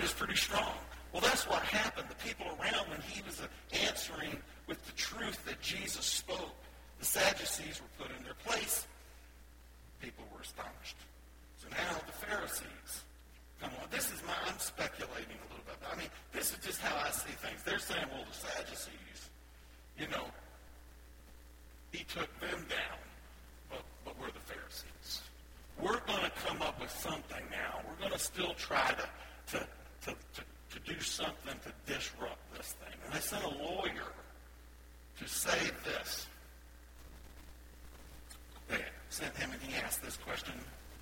word is pretty strong. Well, that's what happened. The people around, when he was uh, answering with the truth that Jesus spoke, the Sadducees were put in their place. People were astonished. So now the Pharisees come on. This is my, I'm speculating a little bit. I mean, this is just how I see things. They're saying, well, the Sadducees, you know, he took them down, but, but we're the Pharisees. We're going to come up with something now. We're going to still try to, to, to, to, to do something to disrupt this thing. And they sent a lawyer to say this. They sent him and he asked this question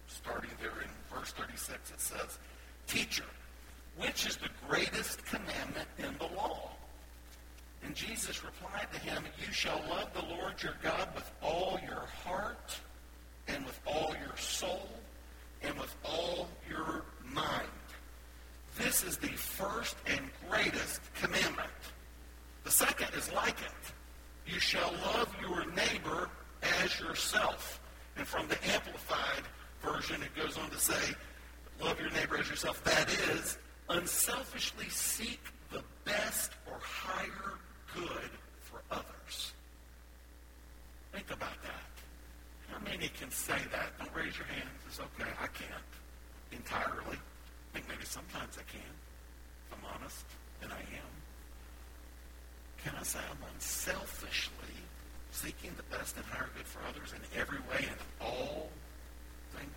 starting there in verse 36. It says, Teacher, which is the greatest commandment in the law? And Jesus replied to him, You shall love the Lord your God with all your heart and with all your soul and with all your mind. This is the first and greatest commandment. The second is like it. You shall love your neighbor as yourself. And from the Amplified version, it goes on to say, love your neighbor as yourself. That is, unselfishly seek the best or higher good for others. Think about that. How many can say that? Don't raise your hands. It's okay. I can't entirely. Think maybe sometimes I can, if I'm honest, and I am. Can I say I'm unselfishly seeking the best and higher good for others in every way and all things?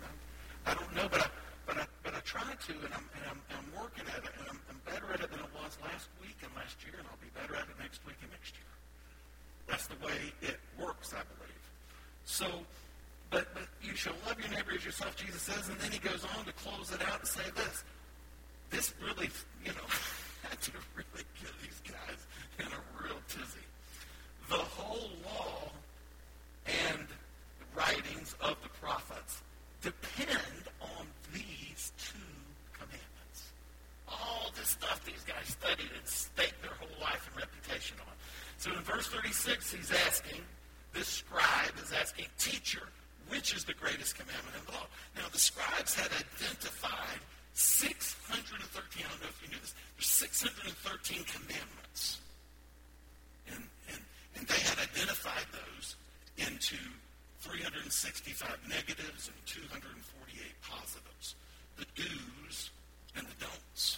I don't know, but I, but I, but I try to, and I'm, and I'm, I'm working at it, and I'm, I'm better at it than I was last week and last year, and I'll be better at it next week and next year. That's the way it works, I believe. So, but, but you shall love your neighbor as yourself, Jesus says, and then he goes on to close it out and say this. This really, you know, had to really get these guys in a real tizzy. The whole law and writings of the prophets depend on these two commandments. All this stuff these guys studied and staked their whole life and reputation on. So in verse 36, he's asking, this scribe is asking, teacher, which is the greatest commandment in the law? Now, the scribes had identified 613, I don't know if you knew this, there's 613 commandments. And, and, and they had identified those into 365 negatives and 248 positives. The do's and the don'ts.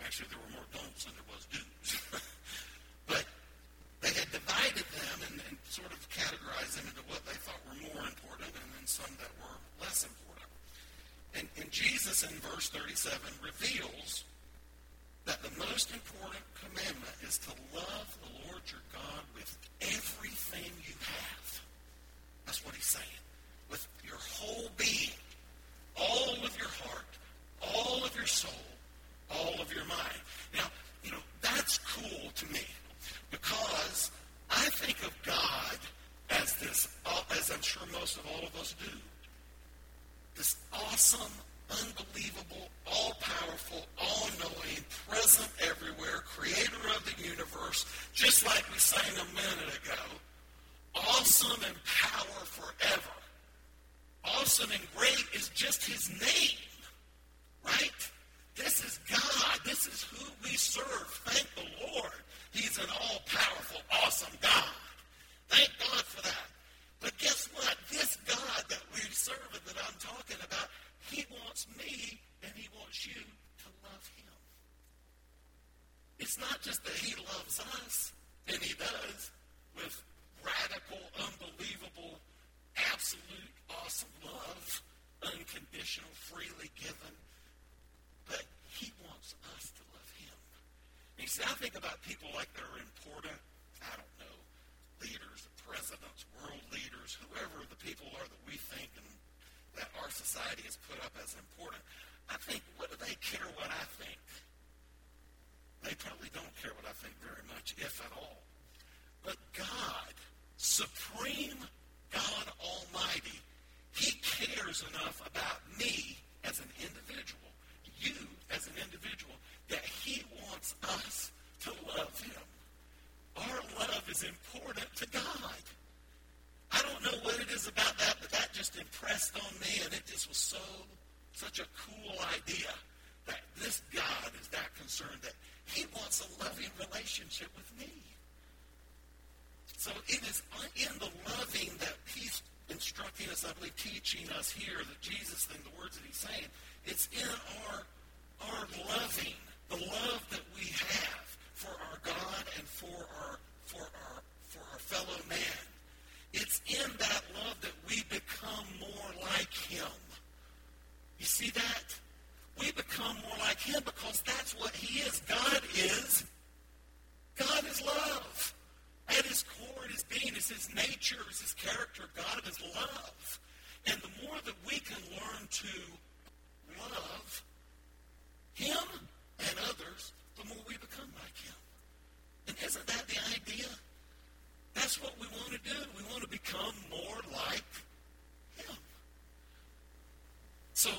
Actually, there were more don'ts than there was do's. they had divided them and, and sort of categorized them into what they thought were more important and then some that were less important. And, and Jesus in verse 37 reveals that the most important commandment is to love the Lord your God with everything you have. That's what he's saying. With your whole being, all of your heart, all of your soul, all of your mind. Now, you know, that's cool to me because I think of God as this, as I'm sure most of all of us do, this awesome, unbelievable, all-powerful, all-knowing, present everywhere, creator of the universe, just like we sang a minute ago, awesome and power forever. Awesome and great is just his name, right? This is God. Is who we serve. Thank the Lord. He's an all-powerful, awesome God. Thank God for that. But guess what? This God that we serve and that I'm talking about, he wants me and he wants you to love him. It's not just that he loves us, and he does, with radical, unbelievable, absolute, awesome love, unconditional, freely given. But he wants us to love him. And you see, I think about people like they're important, I don't know, leaders, presidents, world leaders, whoever the people are that we think and that our society has put up as important. I think, what do they care what I think? They probably don't care what I think very much, if at all. But God supreme God Almighty, He cares enough about me as an individual, you as an individual, that He wants us to love Him. Our love is important to God. I don't know what it is about that, but that just impressed on me, and it just was so, such a cool idea that this God is that concerned that he wants a loving relationship with me. So it is in the loving that he's instructing us, I believe, teaching us here, the Jesus thing, the words that he's saying. It's in our, our loving, the love that we have for our God and for our, for our, for our fellow man. It's in that love that we become more like him. You see that? We become more like him because that's what he is. God is. God is love. At his core, his being, is his nature, is his character. God is love. And the more that we can learn to love him and others, the more we become like him. And isn't that the idea? That's what we want to do. We want to become more like him. So,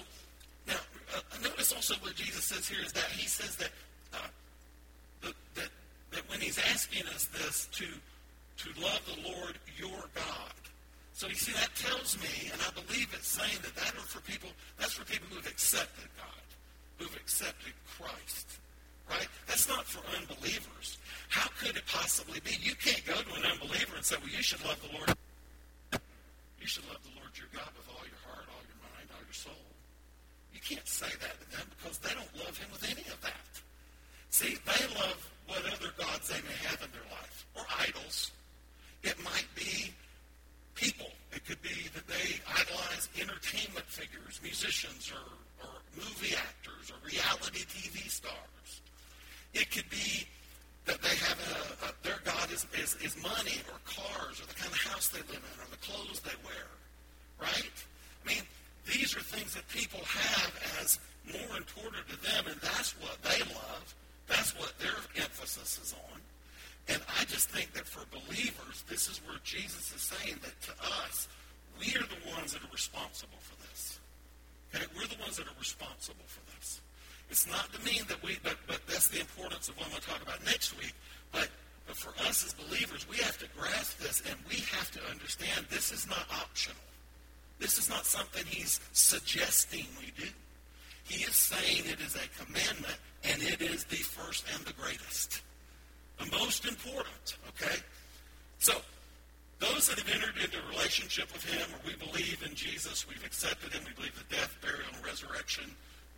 now, uh, notice also what Jesus says here is that he says that, uh, that, that when he's asking us this to, to love the Lord your God, so you see, that tells me, and I believe it's saying that that are for people, that's for people who have accepted God, who've accepted Christ, right? That's not for unbelievers. How could it possibly be? You can't go to an unbeliever and say, well, you should love the Lord. You should love the Lord your God with all your heart, all your mind, all your soul. You can't say that to them because they don't love him with any of that. See, they love what other gods they may have in their life, or idols. It might be people. It could be that they idolize entertainment figures, musicians, or, or movie actors, or reality TV stars. It could be that they have a, a their God is, is, is money or cars or the kind of house they live in or the clothes they wear, right? I mean, these are things that people have as more important to them, and that's what they love. That's what their emphasis is on. And I just think that for believers, this is where Jesus is saying that to us, we are the ones that are responsible for this. Okay? We're the ones that are responsible for this. It's not to mean that we, but, but that's the importance of what I'm going to talk about next week. But, but for us as believers, we have to grasp this and we have to understand this is not optional. This is not something he's suggesting we do. He is saying it is a commandment and it is the first and the greatest. The most important, okay? So, those that have entered into a relationship with him or we believe in Jesus, we've accepted him, we believe the death, burial, and resurrection,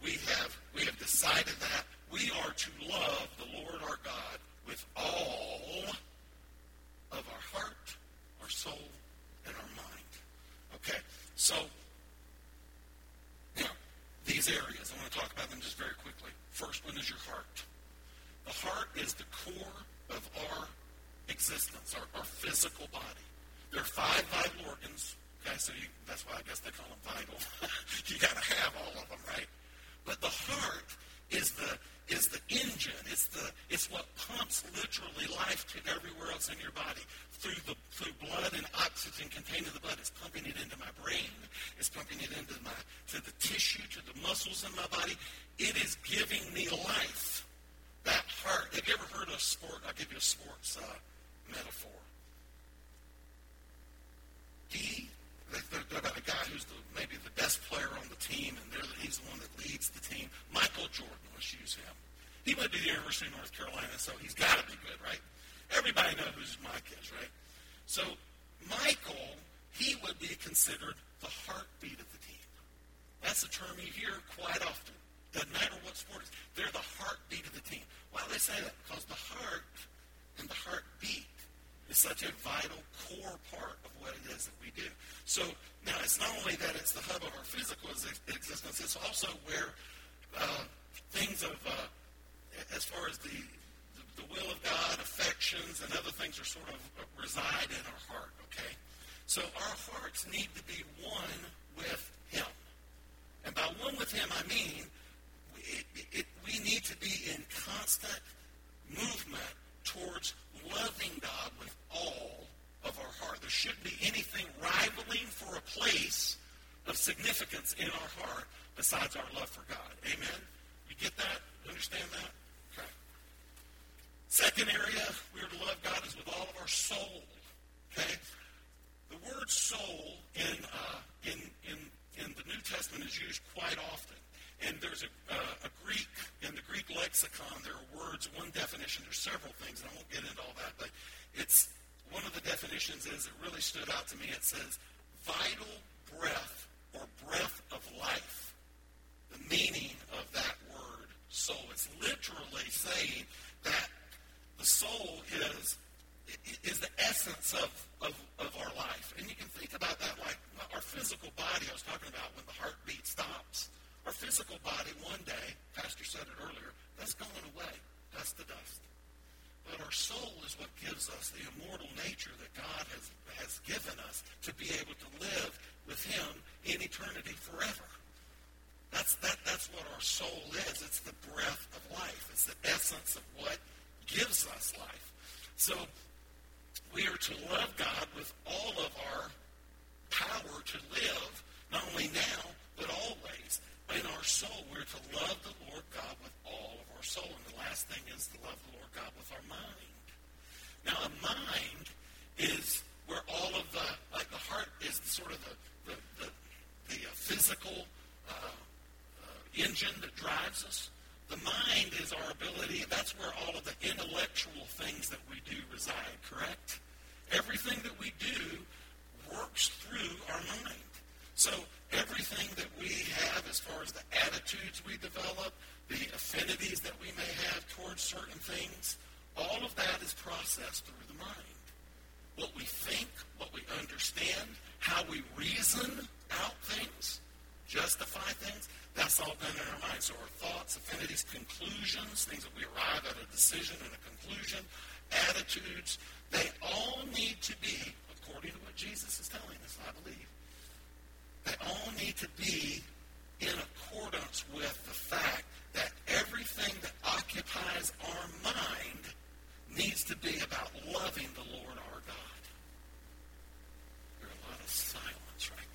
we have, we have decided that we are to love the Lord our God with all of our heart, our soul, and our mind. Okay? So, these areas, I want to talk about them just very quickly. First one is your heart. The heart is the core of our existence, our, our physical body. There are five vital organs. Okay, so you, that's why I guess they call them vital. you got to have all of them, right? But the heart is the is the engine. It's the it's what pumps literally life to everywhere else in your body through the through blood and oxygen contained in the blood. It's pumping it into my brain. It's pumping it into my to the tissue, to the muscles in my body. It is giving me life. That heart. Have you ever heard of sport? I'll give you a sports uh, metaphor. He about a guy who's the, maybe the best player on the team, and he's the one that leads the team. Michael Jordan, let's use him. He went to the University of North Carolina, so he's got to be good, right? Everybody knows who Mike is, right? So Michael, he would be considered the heartbeat of the team. That's a term you hear quite often. Doesn't matter what sport it is. They're the heartbeat of the team. Why do they say that? Because the heart and the heartbeat is such a vital core part of what it is that we do. So now it's not only that it's the hub of our physical existence, it's also where uh, things of, uh, as far as the, the, the will of God, affections, and other things are sort of uh, reside in our heart, okay? So our hearts need to be one with Him. And by one with Him, I mean it, it, we need to be in constant movement towards loving God with all of our heart. There shouldn't be anything rivaling for a place of significance in our heart besides our love for God. Amen? You get that? Understand that? Okay. Second area we are to love God is with all of our soul. Okay? The word soul in, uh, in, in, in the New Testament is used quite often. And there's a, uh, a Greek, in the Greek lexicon, there are words, one definition, there's several things, and I won't get into all that, but it's, one of the definitions is, it really stood out to me, it says, vital breath or breath of life. The meaning soul. It's literally saying that the soul is is the essence of, of, of our life. And you can think about that like our physical body I was talking about when the heartbeat stops. Our physical body one day, Pastor said it earlier, that's going away. That's the dust. But our soul is what gives us the immortal nature that God has, has given us to be able to live with him in eternity forever. That's, that, that's what our soul is. It's the breath of life. It's the essence of what gives us life. So we are to love God with all of our power to live, not only now, but always. In our soul, we're to love the Lord God with all of our soul. And the last thing is to love the Lord God with our mind. Now, a mind is where all of the, like the heart is sort of the, the, the, the uh, physical uh, engine that drives us. The mind is our ability, that's where all of the intellectual things that we do reside, correct? Everything that we do works through our mind. So everything that we have as far as the attitudes we develop, the affinities that we may have towards certain things, all of that is processed through the mind. What we think, what we understand, how we reason out things, justify things, that's all done in our mind. So our thoughts, affinities, conclusions, things that we arrive at a decision and a conclusion, attitudes, they all need to be, according to what Jesus is telling us, I believe, they all need to be in accordance with the fact that everything that occupies our mind needs to be about loving the Lord our God. There's a lot of silence right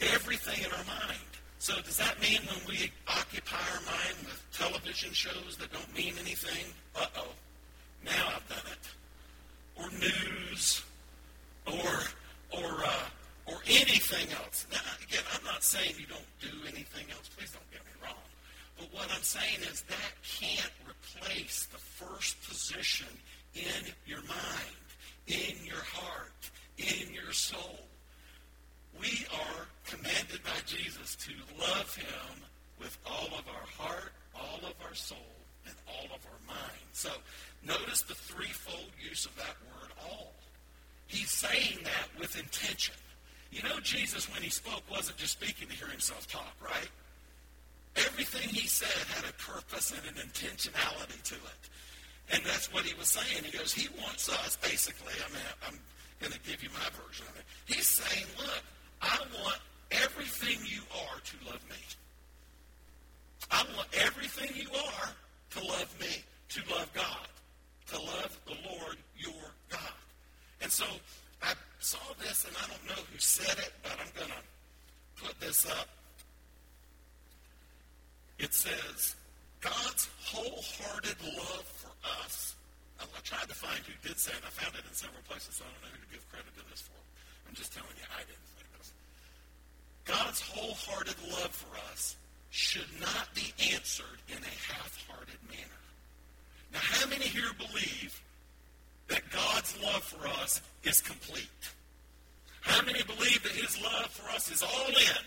there. Everything in our mind. So does that mean when we occupy our mind with television shows that don't mean anything? Uh-oh. Now I've done it. Or news. Or, or, uh, or anything else. Now, again, I'm not saying you don't do anything else. Please don't get me wrong. But what I'm saying is that can't replace the first position in your mind, in your heart, in your soul we are commanded by Jesus to love him with all of our heart, all of our soul, and all of our mind. So notice the threefold use of that word all. He's saying that with intention. You know, Jesus, when he spoke, wasn't just speaking to hear himself talk, right? Everything he said had a purpose and an intentionality to it. And that's what he was saying. He goes, he wants us, basically, I mean, I'm going to give you my version of it. He's saying, look, I want everything you are to love me. I want everything you are to love me, to love God, to love the Lord your God. And so I saw this, and I don't know who said it, but I'm going to put this up. It says, God's wholehearted love for us. I, tried to find who did say it. I found it in several places, so I don't know who to give credit to this for. I'm just telling you, I didn't think this. God's wholehearted love for us should not be answered in a half-hearted manner. Now, how many here believe that God's love for us is complete? How many believe that his love for us is all in?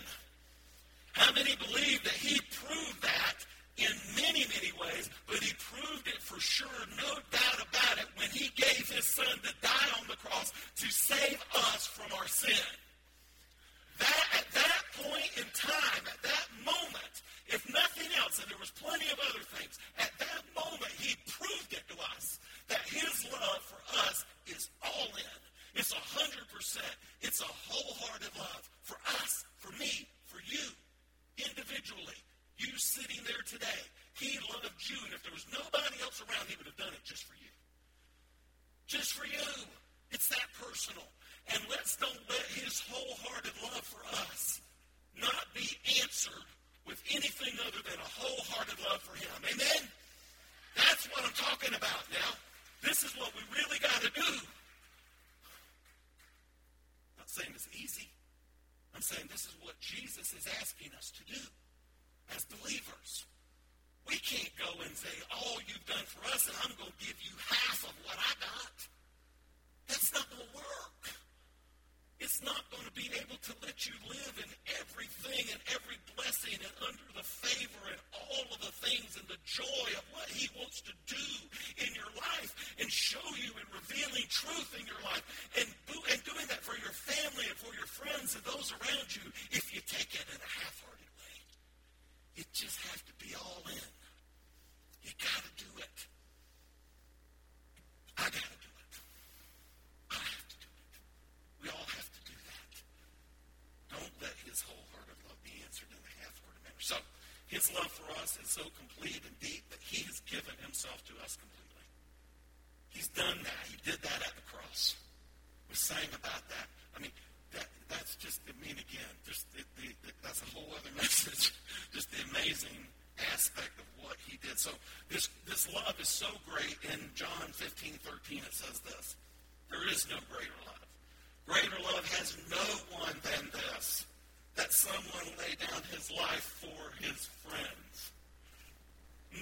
How many believe that he proved that in many, many ways, but he proved it for sure, no doubt about it, when he gave his son to die on the cross to save us from our sin? That, at that point in time, at that moment, if nothing else, and there was plenty of other things, at that moment he proved it to us that his love for us is all in. It's a hundred percent. It's a wholehearted love for us, for me, for you, individually. You sitting there today. He loved you, and if there was nobody else around, he would have done it just for you. Just for you. It's that personal. And let's don't let his wholehearted love for us not be answered with anything other than a wholehearted love for him. Amen? That's what I'm talking about now. This is what we really got to do. I'm not saying it's easy. I'm saying this is what Jesus is asking us to do. As believers. We can't go and say, all you've done for us, and I'm going to give you half of what I got. That's not going to work. It's not going to be able to let you live in everything and every blessing and under the favor and all of the things and the joy of what he wants to do in your life and show you and revealing truth in your life and, and doing that for your family and for your friends and those around you if you take it in a half-hearted way. It just has to be all in. You got to do it. I got to do it. I have to do it. We all have to do that. Don't let his wholehearted love be answered in a half-hearted manner. So, his love for us is so complete and deep that he has given himself to us completely. He's done that. He did that at the cross. We sang about that. I mean, that, that's just, I mean, again, just the, the, the, that's a whole other message. just the amazing aspect of what he did. So this, this love is so great. In John 15, 13, it says this. There is no greater love. Greater love has no one than this, that someone lay down his life for his friends.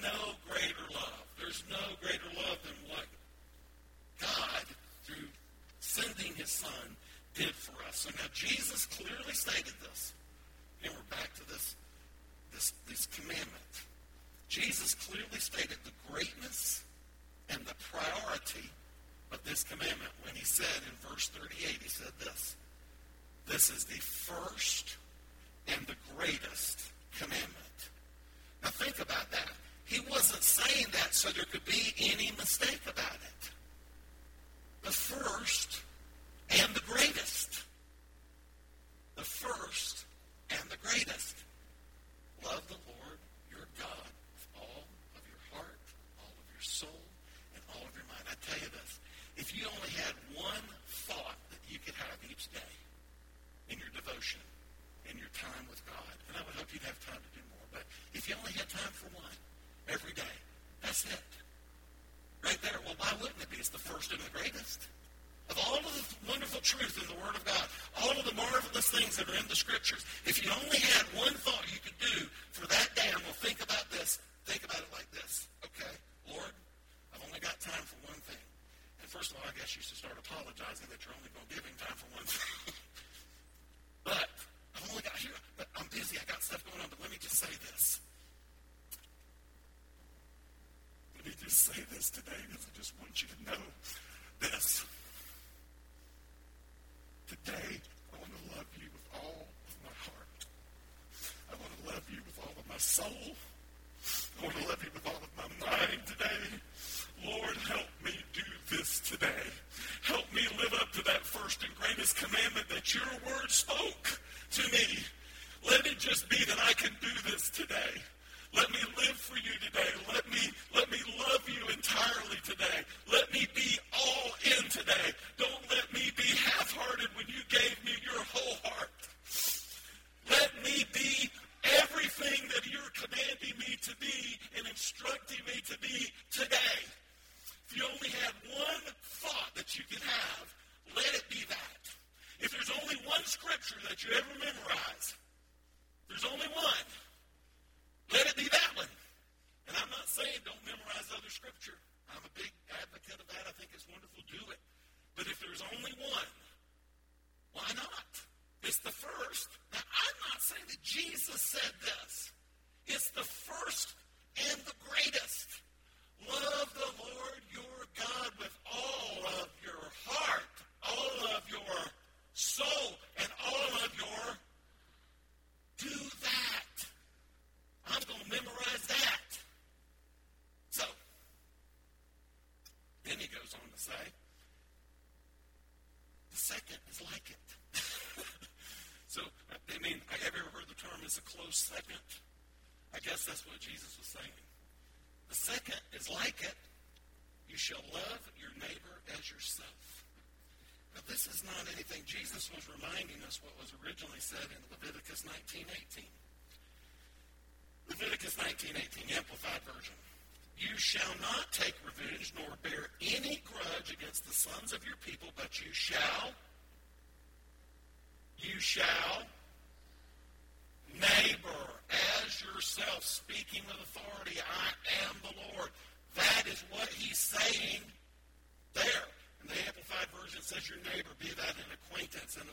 No greater love. There's no greater love than what God, through sending his son, did for us. So now Jesus clearly stated this. And we're back to this, this, this commandment. Jesus clearly stated the greatness and the priority of this commandment when he said in verse 38, he said this, this is the first and the greatest commandment. Now think about that. He wasn't saying that so there could be any mistake about it. The first and the greatest. The first and the greatest. Love the Lord your God with all of your heart, all of your soul, and all of your mind. I tell you this, if you only had one thought that you could have each day in your devotion, in your time with God, and I would hope you'd have time to do more, but if you only had time for one every day, that's it. Right there. Well, why wouldn't it be? It's the first and the greatest of all of the wonderful truth in the Word of God, all of the marvelous things that are in the Scriptures, if you only had one thought you could do for that day, and we'll think about this, think about it like this. Okay, Lord, only got time for one thing. And first of all, I guess you should start apologizing that you're only going to give him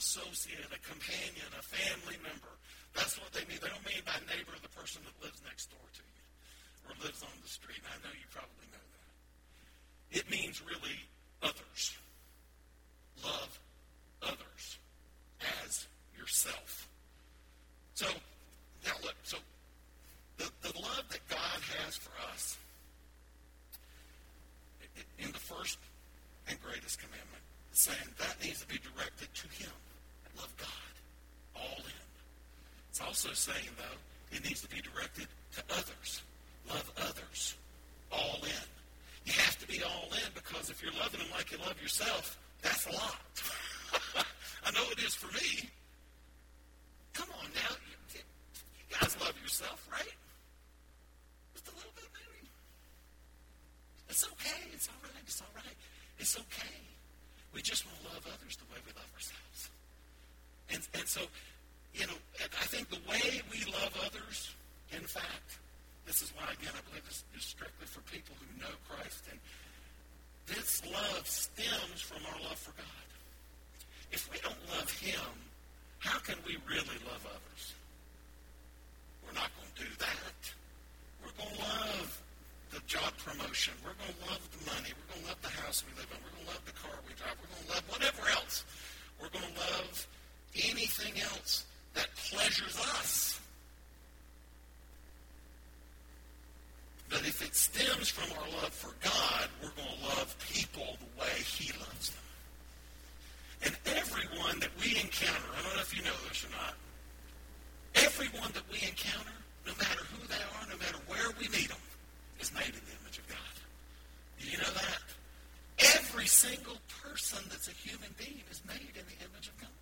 associate, a companion, a family member. That's what they mean. They don't mean by neighbor the person that lives next door to you or lives on the street. I know you probably know that. It means really others. Love others as yourself. So, now look, so the, the love that God has for us in the first and greatest commandment, saying that needs to be directed to Him. Love God, all in. It's also saying, though, it needs to be directed to others. Love others, all in. You have to be all in because if you're loving them like you love yourself, that's a lot. I know it is for me. Come on now. You, you guys love yourself, right? Just a little bit, maybe. It's okay. It's all right. It's all right. It's okay. We just want to love others the way we love ourselves. And, and so, you know, I think the way we love others, in fact, this is why, again, I believe this is strictly for people who know Christ. And this love stems from our love for God. If we don't love Him, how can we really love others? We're not going to do that. We're going to love the job promotion. We're going to love the money. We're going to love the house we live in. We're going to love the car we drive. We're going to love whatever else. We're going to love anything else that pleasures us. But if it stems from our love for God, we're going to love people the way He loves them. And everyone that we encounter, I don't know if you know this or not, everyone that we encounter, no matter who they are, no matter where we meet them, is made in the image of God. Do you know that? Every single person that's a human being is made in the image of God.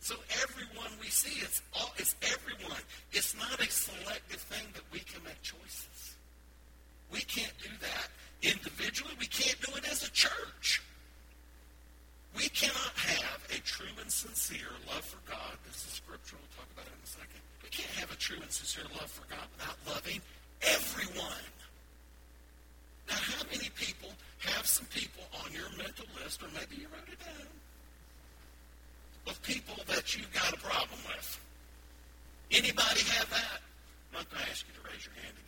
So everyone we see, it's all, it's everyone. It's not a selective thing that we can make choices. We can't do that individually. We can't do it as a church. We cannot have a true and sincere love for God. This is scriptural. We'll talk about it in a second. We can't have a true and sincere love for God without loving everyone. Now, how many people have some people on your mental list, or maybe you wrote it down, of people that you've got a problem with? Anybody have that? I'm not going to ask you to raise your hand again,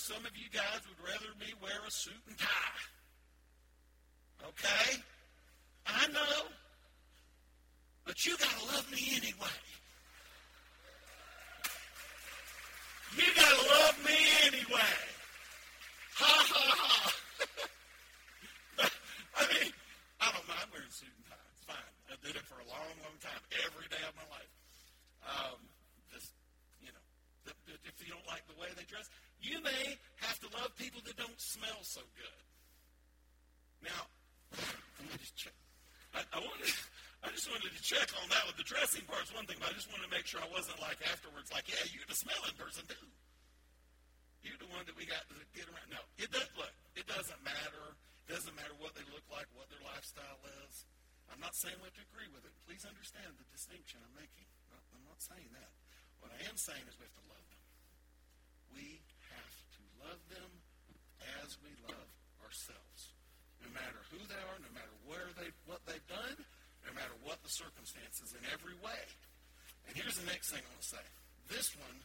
some of you guys would rather me wear a suit and tie. Okay? I know. But you got to love me anyway. suit and tie. It's fine. I did it for a long, long time, every day of my life. Um, just, you know, if you don't like the way they dress, you may have to love people that don't smell so good. Now, let me just check. I, I wanted, I just wanted to check on that with the dressing part's one thing, but I just wanted to make sure I wasn't like afterwards, like, yeah, you're the smelling person too. You're the one that we got to get around. No, it does look. It doesn't matter. It doesn't matter what they look like, what their lifestyle is. I'm not saying we have to agree with it. Please understand the distinction I'm making. I'm not saying that. What I am saying is we have to love them. We have to love them as we love ourselves. No matter who they are, no matter where they what they've done, no matter what the circumstances in every way. And here's the next thing I want to say. This one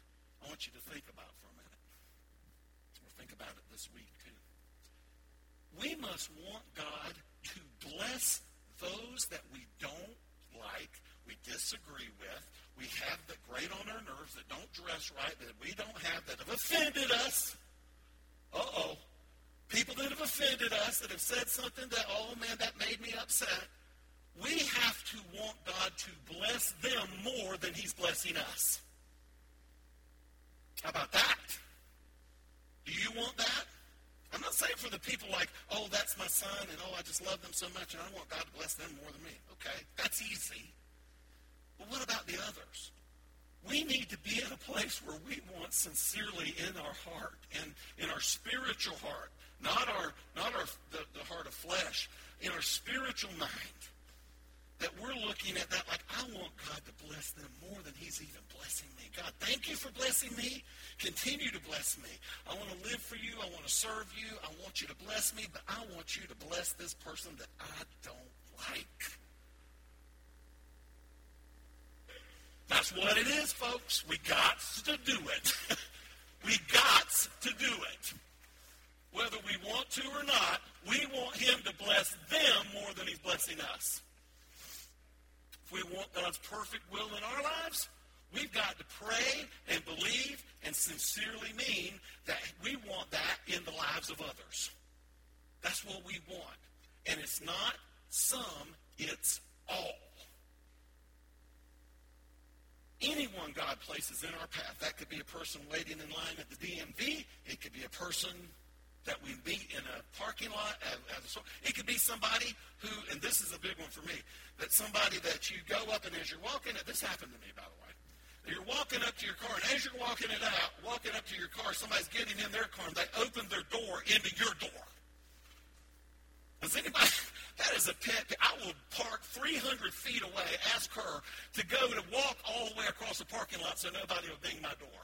I want you to think about for a minute. Or think about it this week too. We must want God to bless those that we don't like, we disagree with, we have that grate on our nerves, that don't dress right, that we don't have, that have offended us. Uh-oh. People that have offended us, that have said something that, oh man, that made me upset. We have to want God to bless them more than he's blessing us. How about that? Do you want that? I'm not saying for the people like, oh, that's my son, and oh, I just love them so much, and I want God to bless them more than me. Okay, that's easy. But what about the others? We need to be in a place where we want sincerely in our heart and in our spiritual heart, not our not our the, the heart of flesh, in our spiritual mind that we're looking at that like, I want God to bless them more than he's even blessing me. God, thank you for blessing me. Continue to bless me. I want to live for you. I want to serve you. I want you to bless me, but I want you to bless this person that I don't like. That's what it is, folks. We got to do it. we got to do it. Whether we want to or not, we want him to bless them more than he's blessing us. If we want God's perfect will in our lives, we've got to pray and believe and sincerely mean that we want that in the lives of others. That's what we want. And it's not some, it's all. Anyone God places in our path. That could be a person waiting in line at the DMV. It could be a person that we meet in a parking lot at, at a store. It could be somebody who, and this is a big one for me, that somebody that you go up and as you're walking, this happened to me, by the way. You're walking up to your car, and as you're walking it out, walking up to your car, somebody's getting in their car, and they open their door into your door. Does anybody, that is a pet. I will park 300 feet away, ask her to go to walk all the way across the parking lot so nobody will ding my door.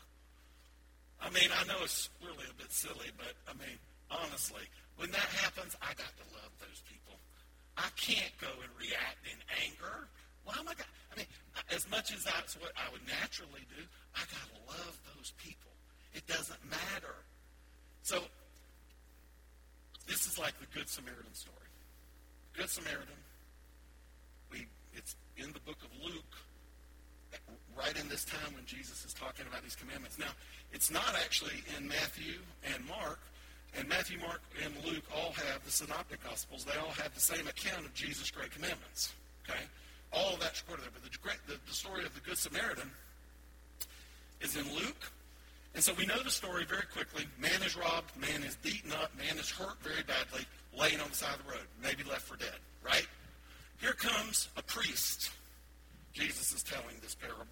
I mean, I know it's really a bit silly, but I mean, honestly. When that happens, I got to love those people. I can't go and react in anger. Why am I got? I mean, as much as that's what I would naturally do, I got to love those people. It doesn't matter. So, this is like the Good Samaritan story. Good Samaritan. We, it's in the book of Luke, right in this time when Jesus is talking about these commandments. Now, it's not actually in Matthew and Mark, and Matthew, Mark, and Luke all have the synoptic gospels. They all have the same account of Jesus' great commandments. Okay? All of that's recorded there. But the, great, the, the story of the Good Samaritan is in Luke. And so we know the story very quickly. Man is robbed, man is beaten up, man is hurt very badly, laying on the side of the road, maybe left for dead, right? Here comes a priest. Jesus is telling this parable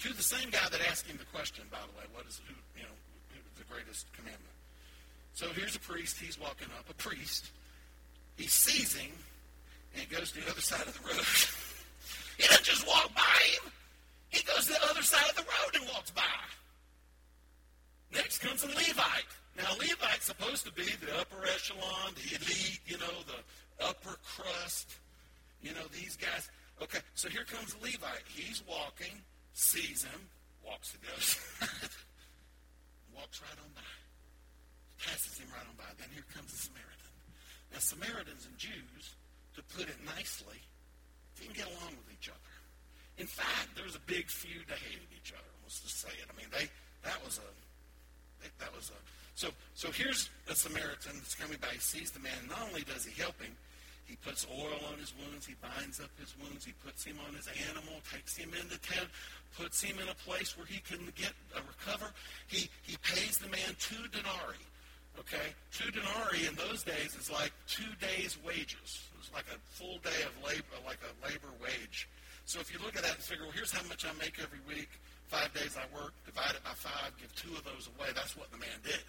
to the same guy that asked him the question, by the way, what is who, you know, the greatest commandment? So here's a priest. He's walking up. A priest. He sees him, and goes to the other side of the road. he doesn't just walk by him. He goes to the other side of the road and walks by. Next comes a Levite. Now, Levite's supposed to be the upper echelon, the elite, you know, the upper crust, you know, these guys. Okay, so here comes a Levite. He's walking, sees him, walks to the other side, walks right on by passes him right on by. Then here comes a Samaritan. Now, Samaritans and Jews, to put it nicely, didn't get along with each other. In fact, there was a big feud. They hated each other. Let's just say it. I mean, they that was a that was a so so here's a Samaritan that's coming by. He sees the man. Not only does he help him, He puts oil on his wounds. He binds up his wounds. He puts him on his animal, takes him into town, puts him in a place where he can get a recover. He, he pays the man two denarii. Okay? Two denarii in those days is like two days' wages. It was like a full day of labor, like a labor wage. So if you look at that and figure, well, here's how much I make every week, five days I work, divide it by five, give two of those away. That's what the man did.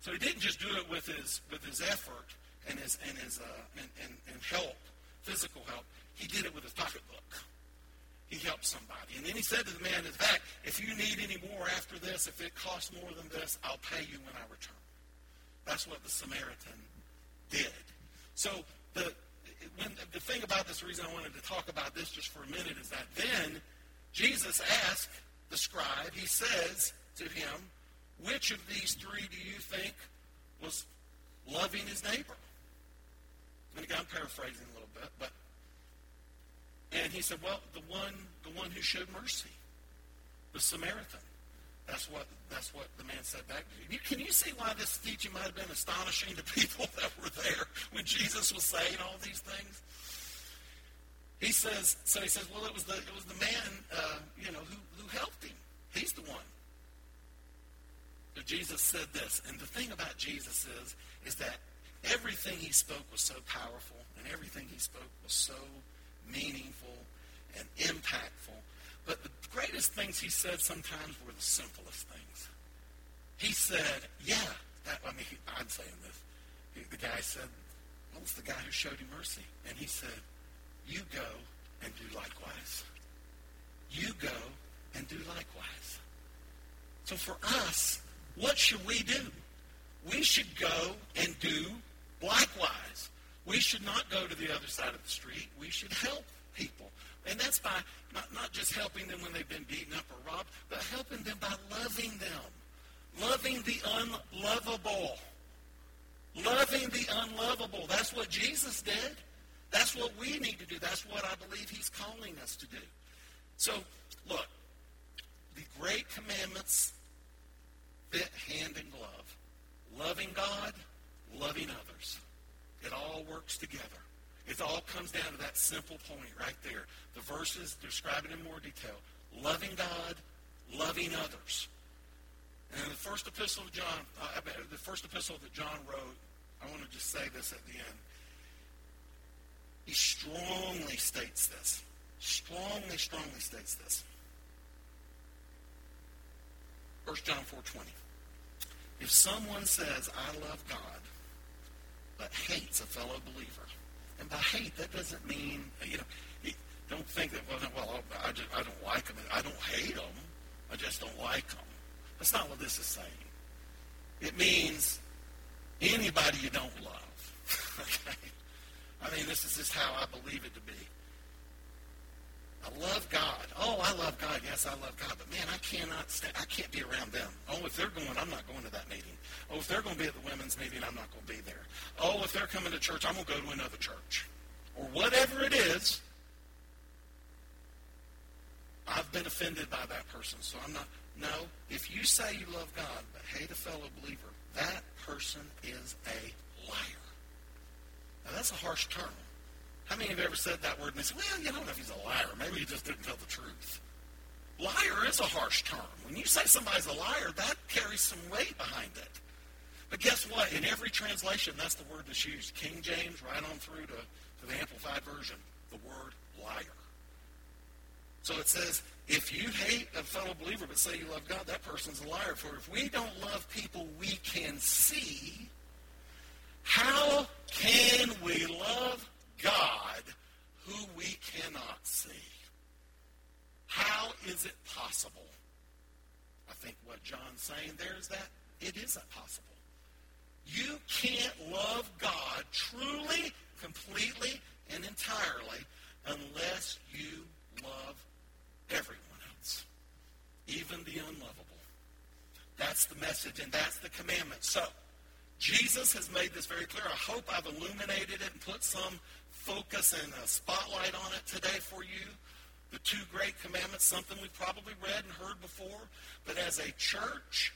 So he didn't just do it with his with his effort and his and his uh, and, and, and help, physical help. He did it with his pocketbook. He helped somebody. And then he said to the man, in fact, if you need any more after this, if it costs more than this, I'll pay you when I return. That's what the Samaritan did. So the when the thing about this, reason I wanted to talk about this just for a minute is that then Jesus asked the scribe, he says to him, which of these three do you think was loving his neighbor? And again, I'm paraphrasing a little bit, but and he said, well, the one, the one who showed mercy, the Samaritan. That's what that's what the man said back to you. Can you see why this teaching might have been astonishing to people that were there when Jesus was saying all these things? He says, so he says, well, it was the it was the man, uh, you know, who who helped him. He's the one. So Jesus said this, and the thing about Jesus is, is that everything he spoke was so powerful, and everything he spoke was so meaningful and impactful. But the greatest things he said sometimes were the simplest things. He said, yeah, that, I mean, I'm saying this. The guy said, well, it's the guy who showed you mercy. And he said, you go and do likewise. You go and do likewise. So for us, what should we do? We should go and do likewise. We should not go to the other side of the street. We should help people. And that's by not, not just helping them when they've been beaten up or robbed, but helping them by loving them. Loving the unlovable. Loving the unlovable. That's what Jesus did. That's what we need to do. That's what I believe he's calling us to do. So, look, the great commandments fit hand in glove. Loving God, loving others. It all works together. It all comes down to that simple point right there. The verses describe it in more detail. Loving God, loving others. And in the first epistle of John, uh, the first epistle that John wrote, I want to just say this at the end. He strongly states this. Strongly, strongly states this. 1 John 4.20. If someone says, I love God, but hates a fellow believer, and by hate, that doesn't mean, you know, don't think that, well, well I, just, I don't like them. I don't hate them. I just don't like them. That's not what this is saying. It means anybody you don't love. okay? I mean, this is just how I believe it to be. I love God. Oh, I love God. Yes, I love God. But man, I cannot stay. I can't be around them. Oh, if they're going, I'm not going to that meeting. Oh, if they're going to be at the women's meeting, I'm not going to be there. Oh, if they're coming to church, I'm going to go to another church. Or whatever it is. I've been offended by that person, so I'm not. No, if you say you love God but hate a fellow believer, that person is a liar. Now, that's a harsh term. How many have ever said that word and they say, well, you don't know if he's a liar. Maybe he just didn't tell the truth. Liar is a harsh term. When you say somebody's a liar, that carries some weight behind it. But guess what? In every translation, that's the word that's used. King James, right on through to, to the Amplified Version, the word liar. So it says, if you hate a fellow believer but say you love God, that person's a liar. For if we don't love people we can see, how can we love God who we cannot see. How is it possible? I think what John's saying there is that it isn't possible. You can't love God truly, completely, and entirely unless you love everyone else, even the unlovable. That's the message, and that's the commandment. So, Jesus has made this very clear. I hope I've illuminated it and put some focus and a spotlight on it today for you. The two great commandments, something we've probably read and heard before, but as a church,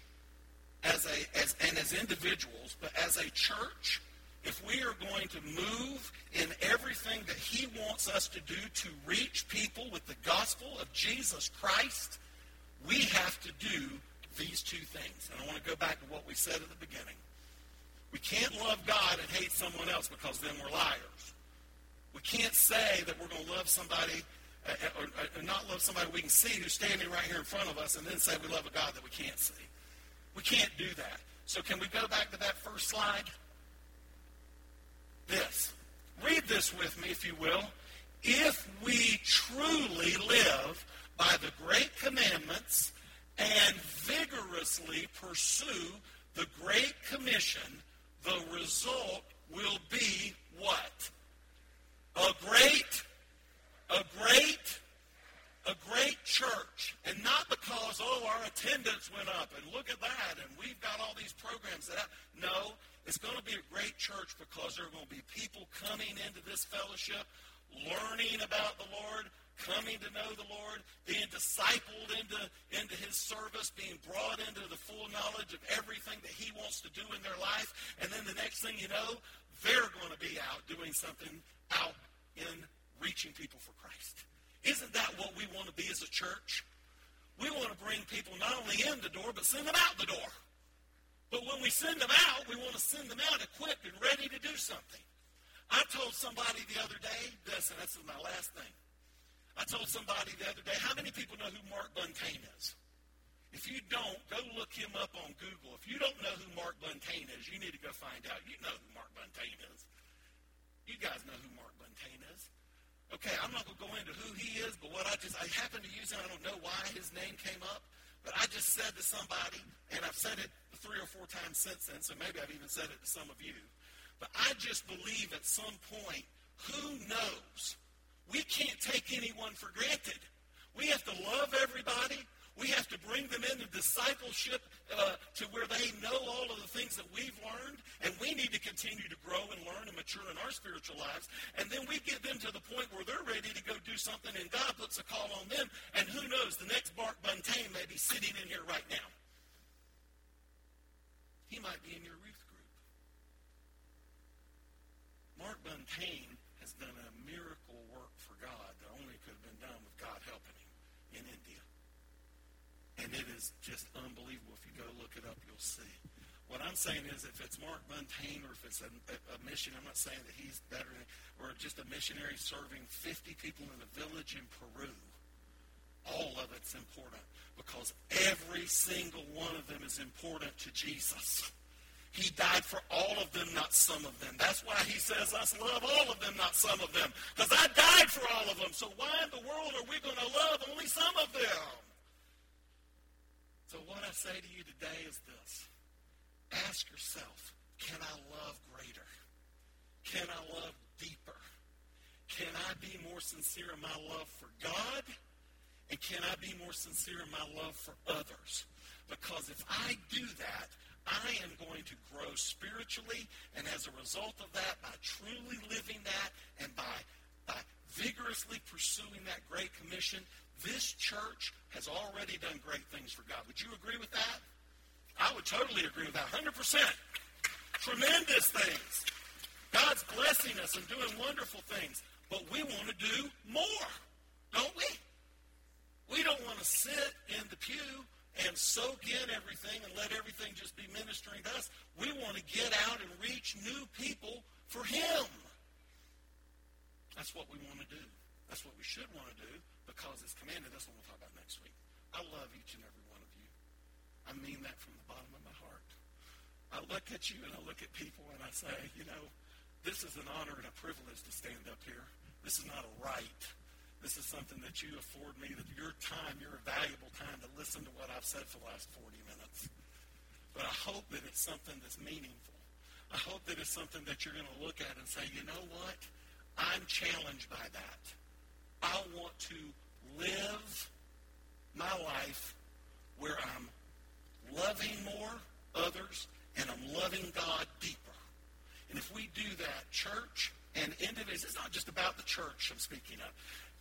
as a as and as individuals, but as a church, if we are going to move in everything that he wants us to do to reach people with the gospel of Jesus Christ, we have to do these two things. And I want to go back to what we said at the beginning. We can't love God and hate someone else because then we're liars. We can't say that we're going to love somebody uh, uh, or, or not love somebody we can see who's standing right here in front of us and then say we love a God that we can't see. We can't do that. So can we go back to that first slide? This. Read this with me, if you will. If we truly live by the great commandments and vigorously pursue the Great Commission, the result will be what? A great, a great, a great church. And not because, oh, our attendance went up and look at that and we've got all these programs that I, no, it's going to be a great church because there are going to be people coming into this fellowship, learning about the Lord, coming to know the Lord, being discipled into, into his service, being brought into the full knowledge of everything that he wants to do in their life. And then the next thing you know, they're going to be out doing something out in reaching people for Christ. Isn't that what we want to be as a church? We want to bring people not only in the door, but send them out the door. But when we send them out, we want to send them out equipped and ready to do something. I told somebody the other day, and this is my last thing. I told somebody the other day, how many people know who Mark Buntain is? If you don't, go look him up on Google. If you don't know who Mark Buntain is, you need to go find out. You know who Mark Buntain is. You guys know who Mark Buntain is. Okay, I'm not going to go into who he is, but what I just, I happen to use him. I don't know why his name came up, but I just said to somebody, and I've said it three or four times since then, so maybe I've even said it to some of you. But I just believe at some point, who knows we can't take anyone for granted. We have to love everybody. We have to bring them into discipleship uh, to where they know all of the things that we've learned, and we need to continue to grow and learn and mature in our spiritual lives. And then we get them to the point where they're ready to go do something, and God puts a call on them. And who knows, the next Mark Buntain may be sitting in here right now. He might be in your youth group. Mark Buntain has done a miracle work for God that only could have been done with God helping him in India. And it is just unbelievable. If you go look it up, you'll see. What I'm saying is if it's Mark Buntain or if it's a, a, mission, I'm not saying that he's better, than, or just a missionary serving 50 people in a village in Peru, all of it's important because every single one of them is important to Jesus. He died for all of them, not some of them. That's why he says us love all of them, not some of them. Because I died for all of them. So why in the world are we going to love only some of them? So what I say to you today is this. Ask yourself, can I love greater? Can I love deeper? Can I be more sincere in my love for God? And can I be more sincere in my love for others? Because if I do that, I am going to grow spiritually, and as a result of that, by truly living that and by, by vigorously pursuing that Great Commission, this church has already done great things for God. Would you agree with that? I would totally agree with that, 100%. Tremendous things. God's blessing us and doing wonderful things, but we want to do more, don't we? We don't want to sit in the pew and soak in everything and let everything just be ministering to us. We want to get out and reach new people for Him. That's what we want to do. That's what we should want to do because it's commanded. That's what we'll talk about next week. I love each and every one of you. I mean that from the bottom of my heart. I look at you and I look at people and I say, you know, this is an honor and a privilege to stand up here. This is not a right. This is something that you afford me, that your time, your valuable time to listen to what I've said for the last 40 minutes. But I hope that it's something that's meaningful. I hope that it's something that you're going to look at and say, you know what? I'm challenged by that. I want to live my life where I'm loving more others and I'm loving God deeper. And if we do that, church and individuals, it's not just about the church I'm speaking of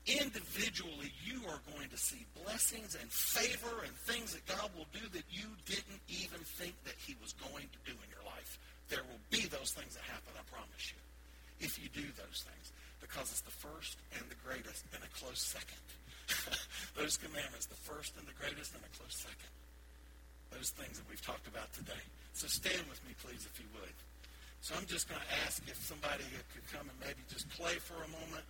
individually you are going to see blessings and favor and things that God will do that you didn't even think that he was going to do in your life. There will be those things that happen, I promise. As the first and the greatest and a close second. Those commandments, the first and the greatest and a close second. Those things that we've talked about today. So stand with me, please, if you would. So I'm just going to ask if somebody could come and maybe just play for a moment.